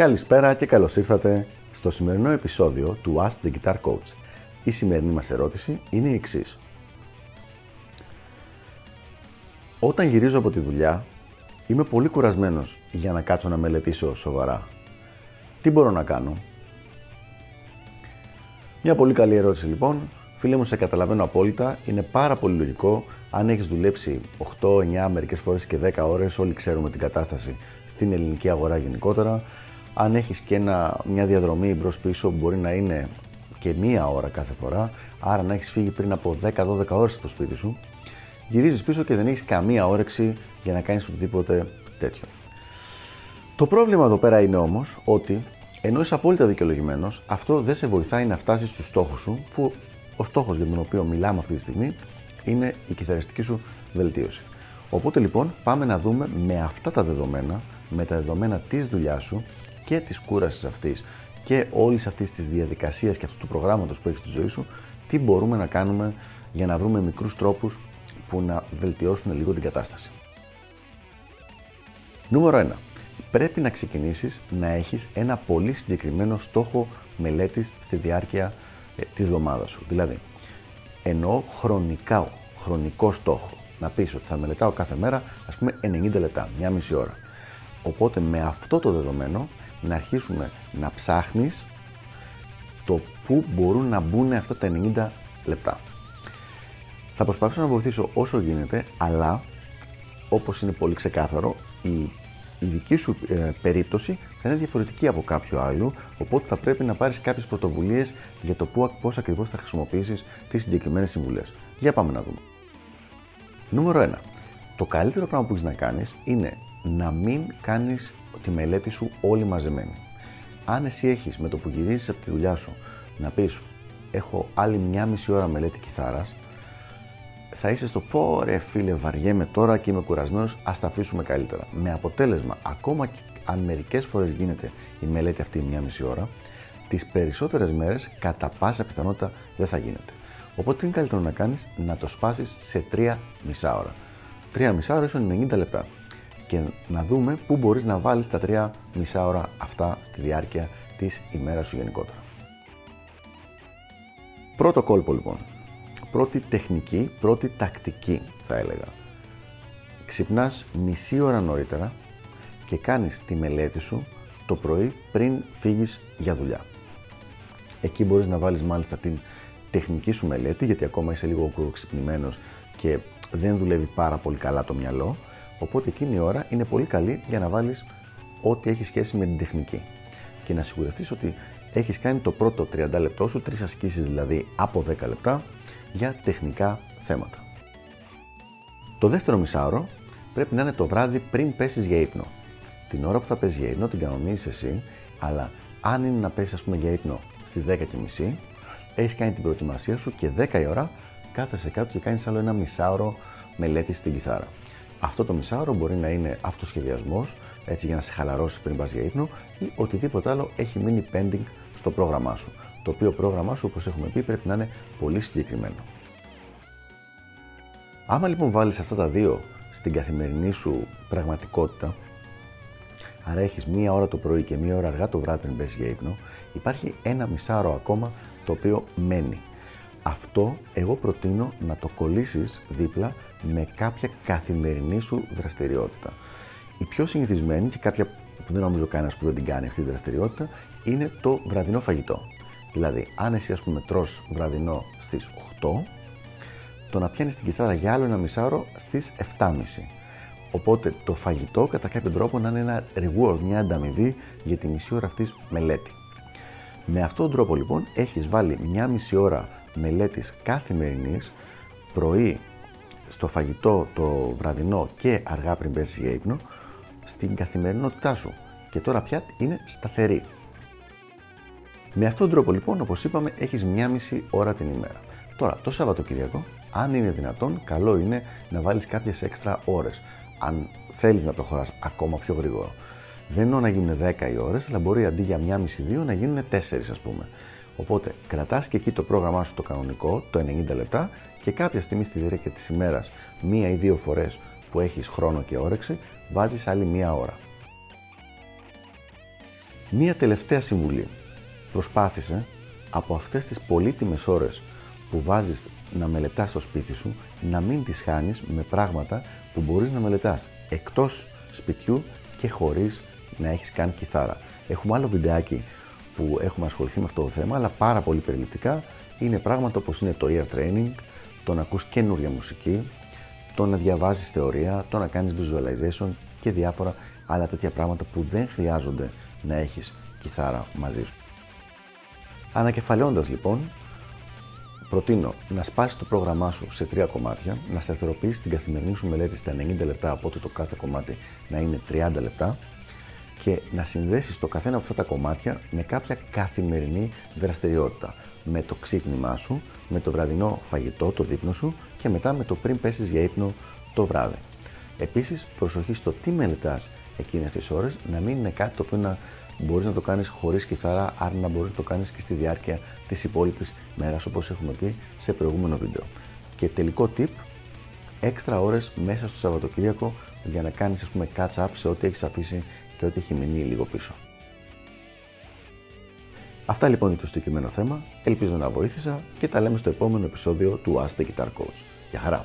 Καλησπέρα και καλώς ήρθατε στο σημερινό επεισόδιο του Ask the Guitar Coach. Η σημερινή μας ερώτηση είναι η εξής. Όταν γυρίζω από τη δουλειά, είμαι πολύ κουρασμένος για να κάτσω να μελετήσω σοβαρά. Τι μπορώ να κάνω; Μια πολύ καλή ερώτηση λοιπόν. Φίλε μου, σε καταλαβαίνω απόλυτα. Είναι πάρα πολύ λογικό αν έχεις δουλέψει 8, 9, μερικές φορές και 10 ώρες. Όλοι ξέρουμε την κατάσταση στην ελληνική αγορά γενικότερα. Αν έχεις και ένα, μια διαδρομή μπρο-πίσω που μπορεί να είναι και μία ώρα κάθε φορά, άρα να έχεις φύγει πριν από 10-12 ώρες στο σπίτι σου, γυρίζεις πίσω και δεν έχεις καμία όρεξη για να κάνεις οτιδήποτε τέτοιο. Το πρόβλημα εδώ πέρα είναι όμως ότι ενώ είσαι απόλυτα δικαιολογημένος, αυτό δεν σε βοηθάει να φτάσεις στους στόχους σου, που ο στόχος για τον οποίο μιλάμε αυτή τη στιγμή είναι η κιθαριστική σου βελτίωση. Οπότε λοιπόν πάμε να δούμε με αυτά τα δεδομένα, με τα δεδομένα της δουλειάς σου και της κούρασης αυτής και όλης αυτής της διαδικασίας και αυτού του προγράμματος που έχεις στη ζωή σου, τι μπορούμε να κάνουμε για να βρούμε μικρούς τρόπους που να βελτιώσουν λίγο την κατάσταση. Νούμερο 1 πρέπει να ξεκινήσεις να έχεις ένα πολύ συγκεκριμένο στόχο μελέτης στη διάρκεια ε, της εβδομάδας σου. Δηλαδή, εννοώ χρονικά, χρονικό στόχο. Να πεις ότι θα μελετάω κάθε μέρα, ας πούμε, 90 λεπτά, μια μισή ώρα. Οπότε με αυτό το δεδομένο να αρχίσουμε να ψάχνεις το πού μπορούν να μπουν αυτά τα 90 λεπτά. Θα προσπαθήσω να βοηθήσω όσο γίνεται, αλλά όπως είναι πολύ ξεκάθαρο, η η δική σου ε, περίπτωση θα είναι διαφορετική από κάποιο άλλο, οπότε θα πρέπει να πάρεις κάποιες πρωτοβουλίες για το πώς ακριβώς θα χρησιμοποιήσεις τις συγκεκριμένες συμβουλές. Για πάμε να δούμε. Νούμερο 1. Το καλύτερο πράγμα που έχεις να κάνεις είναι να μην κάνεις τη μελέτη σου όλη μαζεμένη. Αν εσύ έχεις με το που γυρίζει από τη δουλειά σου να πεις έχω άλλη μια μισή ώρα μελέτη κιθάρας, θα είσαι στο πω ρε φίλε βαριέμαι τώρα και είμαι κουρασμένος, ας τα αφήσουμε καλύτερα. Με αποτέλεσμα, ακόμα και αν μερικές φορές γίνεται η μελέτη αυτή μια μισή ώρα, τις περισσότερες μέρες κατά πάσα πιθανότητα δεν θα γίνεται. Οπότε τι είναι καλύτερο να κάνεις, να το σπάσεις σε τρία μισά ώρα. Τρία μισά ώρα ίσον 90 λεπτά. Και να δούμε πού μπορείς να βάλεις τα τρία μισά ώρα αυτά στη διάρκεια της ημέρας σου γενικότερα. Πρώτο κόλπο λοιπόν πρώτη τεχνική, πρώτη τακτική θα έλεγα. Ξυπνάς μισή ώρα νωρίτερα και κάνεις τη μελέτη σου το πρωί πριν φύγεις για δουλειά. Εκεί μπορείς να βάλεις μάλιστα την τεχνική σου μελέτη, γιατί ακόμα είσαι λίγο ξυπνημένος και δεν δουλεύει πάρα πολύ καλά το μυαλό, οπότε εκείνη η ώρα είναι πολύ καλή για να βάλεις ό,τι έχει σχέση με την τεχνική. Και να σιγουρευτείς ότι έχεις κάνει το πρώτο 30 λεπτό σου, τρεις ασκήσεις δηλαδή από 10 λεπτά, για τεχνικά θέματα. Το δεύτερο μισάωρο πρέπει να είναι το βράδυ πριν πέσεις για ύπνο. Την ώρα που θα πέσεις για ύπνο την κανονίζεις εσύ, αλλά αν είναι να πέσεις, ας πούμε, για ύπνο στις 10.30, έχεις κάνει την προετοιμασία σου και 10 η ώρα κάθεσαι κάτω και κάνεις άλλο ένα μισάωρο μελέτης στην κιθάρα. Αυτό το μισάωρο μπορεί να είναι αυτοσχεδιασμός, έτσι για να σε χαλαρώσεις πριν πας για ύπνο, ή οτιδήποτε άλλο έχει μείνει pending στο πρόγραμμά σου το οποίο πρόγραμμά σου, όπως έχουμε πει, πρέπει να είναι πολύ συγκεκριμένο. Άμα λοιπόν βάλεις αυτά τα δύο στην καθημερινή σου πραγματικότητα, άρα έχεις μία ώρα το πρωί και μία ώρα αργά το βράδυ πριν πέσεις για ύπνο, υπάρχει ένα μισάρο ακόμα το οποίο μένει. Αυτό εγώ προτείνω να το κολλήσεις δίπλα με κάποια καθημερινή σου δραστηριότητα. Η πιο συνηθισμένη και κάποια που δεν νομίζω κανένας που δεν την κάνει αυτή τη δραστηριότητα είναι το βραδινό φαγητό. Δηλαδή, αν εσύ ας πούμε τρως βραδινό στις 8, το να πιάνεις την κιθάρα για άλλο ένα μισάωρο στις 7.30. Οπότε το φαγητό κατά κάποιο τρόπο να είναι ένα reward, μια ανταμοιβή για τη μισή ώρα αυτής μελέτη. Με αυτόν τον τρόπο λοιπόν έχεις βάλει μια μισή ώρα μελέτης καθημερινής, πρωί στο φαγητό το βραδινό και αργά πριν πέσει για ύπνο, στην καθημερινότητά σου. Και τώρα πια είναι σταθερή. Με αυτόν τον τρόπο λοιπόν, όπως είπαμε, έχεις μία μισή ώρα την ημέρα. Τώρα, το Σαββατοκύριακο, αν είναι δυνατόν, καλό είναι να βάλεις κάποιες έξτρα ώρες. Αν θέλεις να προχωράς ακόμα πιο γρήγορα. Δεν εννοώ να γίνουν 10 οι ώρες, αλλά μπορεί αντί για μία μισή δύο να γίνουν 4 ας πούμε. Οπότε κρατάς και εκεί το πρόγραμμά σου το κανονικό, το 90 λεπτά, και κάποια στιγμή στη διάρκεια της ημέρας, μία ή δύο φορές που έχεις χρόνο και όρεξη, βάζεις άλλη μία ώρα. Μία τελευταία συμβουλή. Προσπάθησε από αυτές τις πολύτιμες ώρες που βάζεις να μελετάς στο σπίτι σου, να μην τις χάνεις με πράγματα που μπορείς να μελετάς εκτός σπιτιού και χωρίς να έχεις κάνει κιθάρα. Έχουμε άλλο βιντεάκι που έχουμε ασχοληθεί με αυτό το θέμα, αλλά πάρα πολύ περιληπτικά. Είναι πράγματα όπως είναι το ear training, το να ακούς καινούργια μουσική, το να διαβάζεις θεωρία, το να κάνεις visualization και διάφορα άλλα τέτοια πράγματα που δεν χρειάζονται να έχεις κιθάρα μαζί σου. Ανακεφαλαιώντας λοιπόν, προτείνω να σπάσεις το πρόγραμμά σου σε τρία κομμάτια, να σταθεροποιήσεις την καθημερινή σου μελέτη στα 90 λεπτά, οπότε το κάθε κομμάτι να είναι 30 λεπτά και να συνδέσεις το καθένα από αυτά τα κομμάτια με κάποια καθημερινή δραστηριότητα. Με το ξύπνημά σου, με το βραδινό φαγητό, το δείπνο σου και μετά με το πριν πέσεις για ύπνο το βράδυ. Επίσης, προσοχή στο τι μελετάς εκείνες τις ώρες, να μην είναι κάτι το οποίο να μπορείς να το κάνεις χωρίς κιθάρα, άρα να μπορείς να το κάνεις και στη διάρκεια της υπόλοιπης μέρας, όπως έχουμε πει σε προηγούμενο βίντεο. Και τελικό tip, έξτρα ώρες μέσα στο Σαββατοκύριακο για να κάνεις ας πούμε catch up σε ό,τι έχεις αφήσει και ό,τι έχει μείνει λίγο πίσω. Αυτά λοιπόν είναι το συγκεκριμένο θέμα. Ελπίζω να βοήθησα και τα λέμε στο επόμενο επεισόδιο του Ask the Guitar Coach. Γεια χαρά!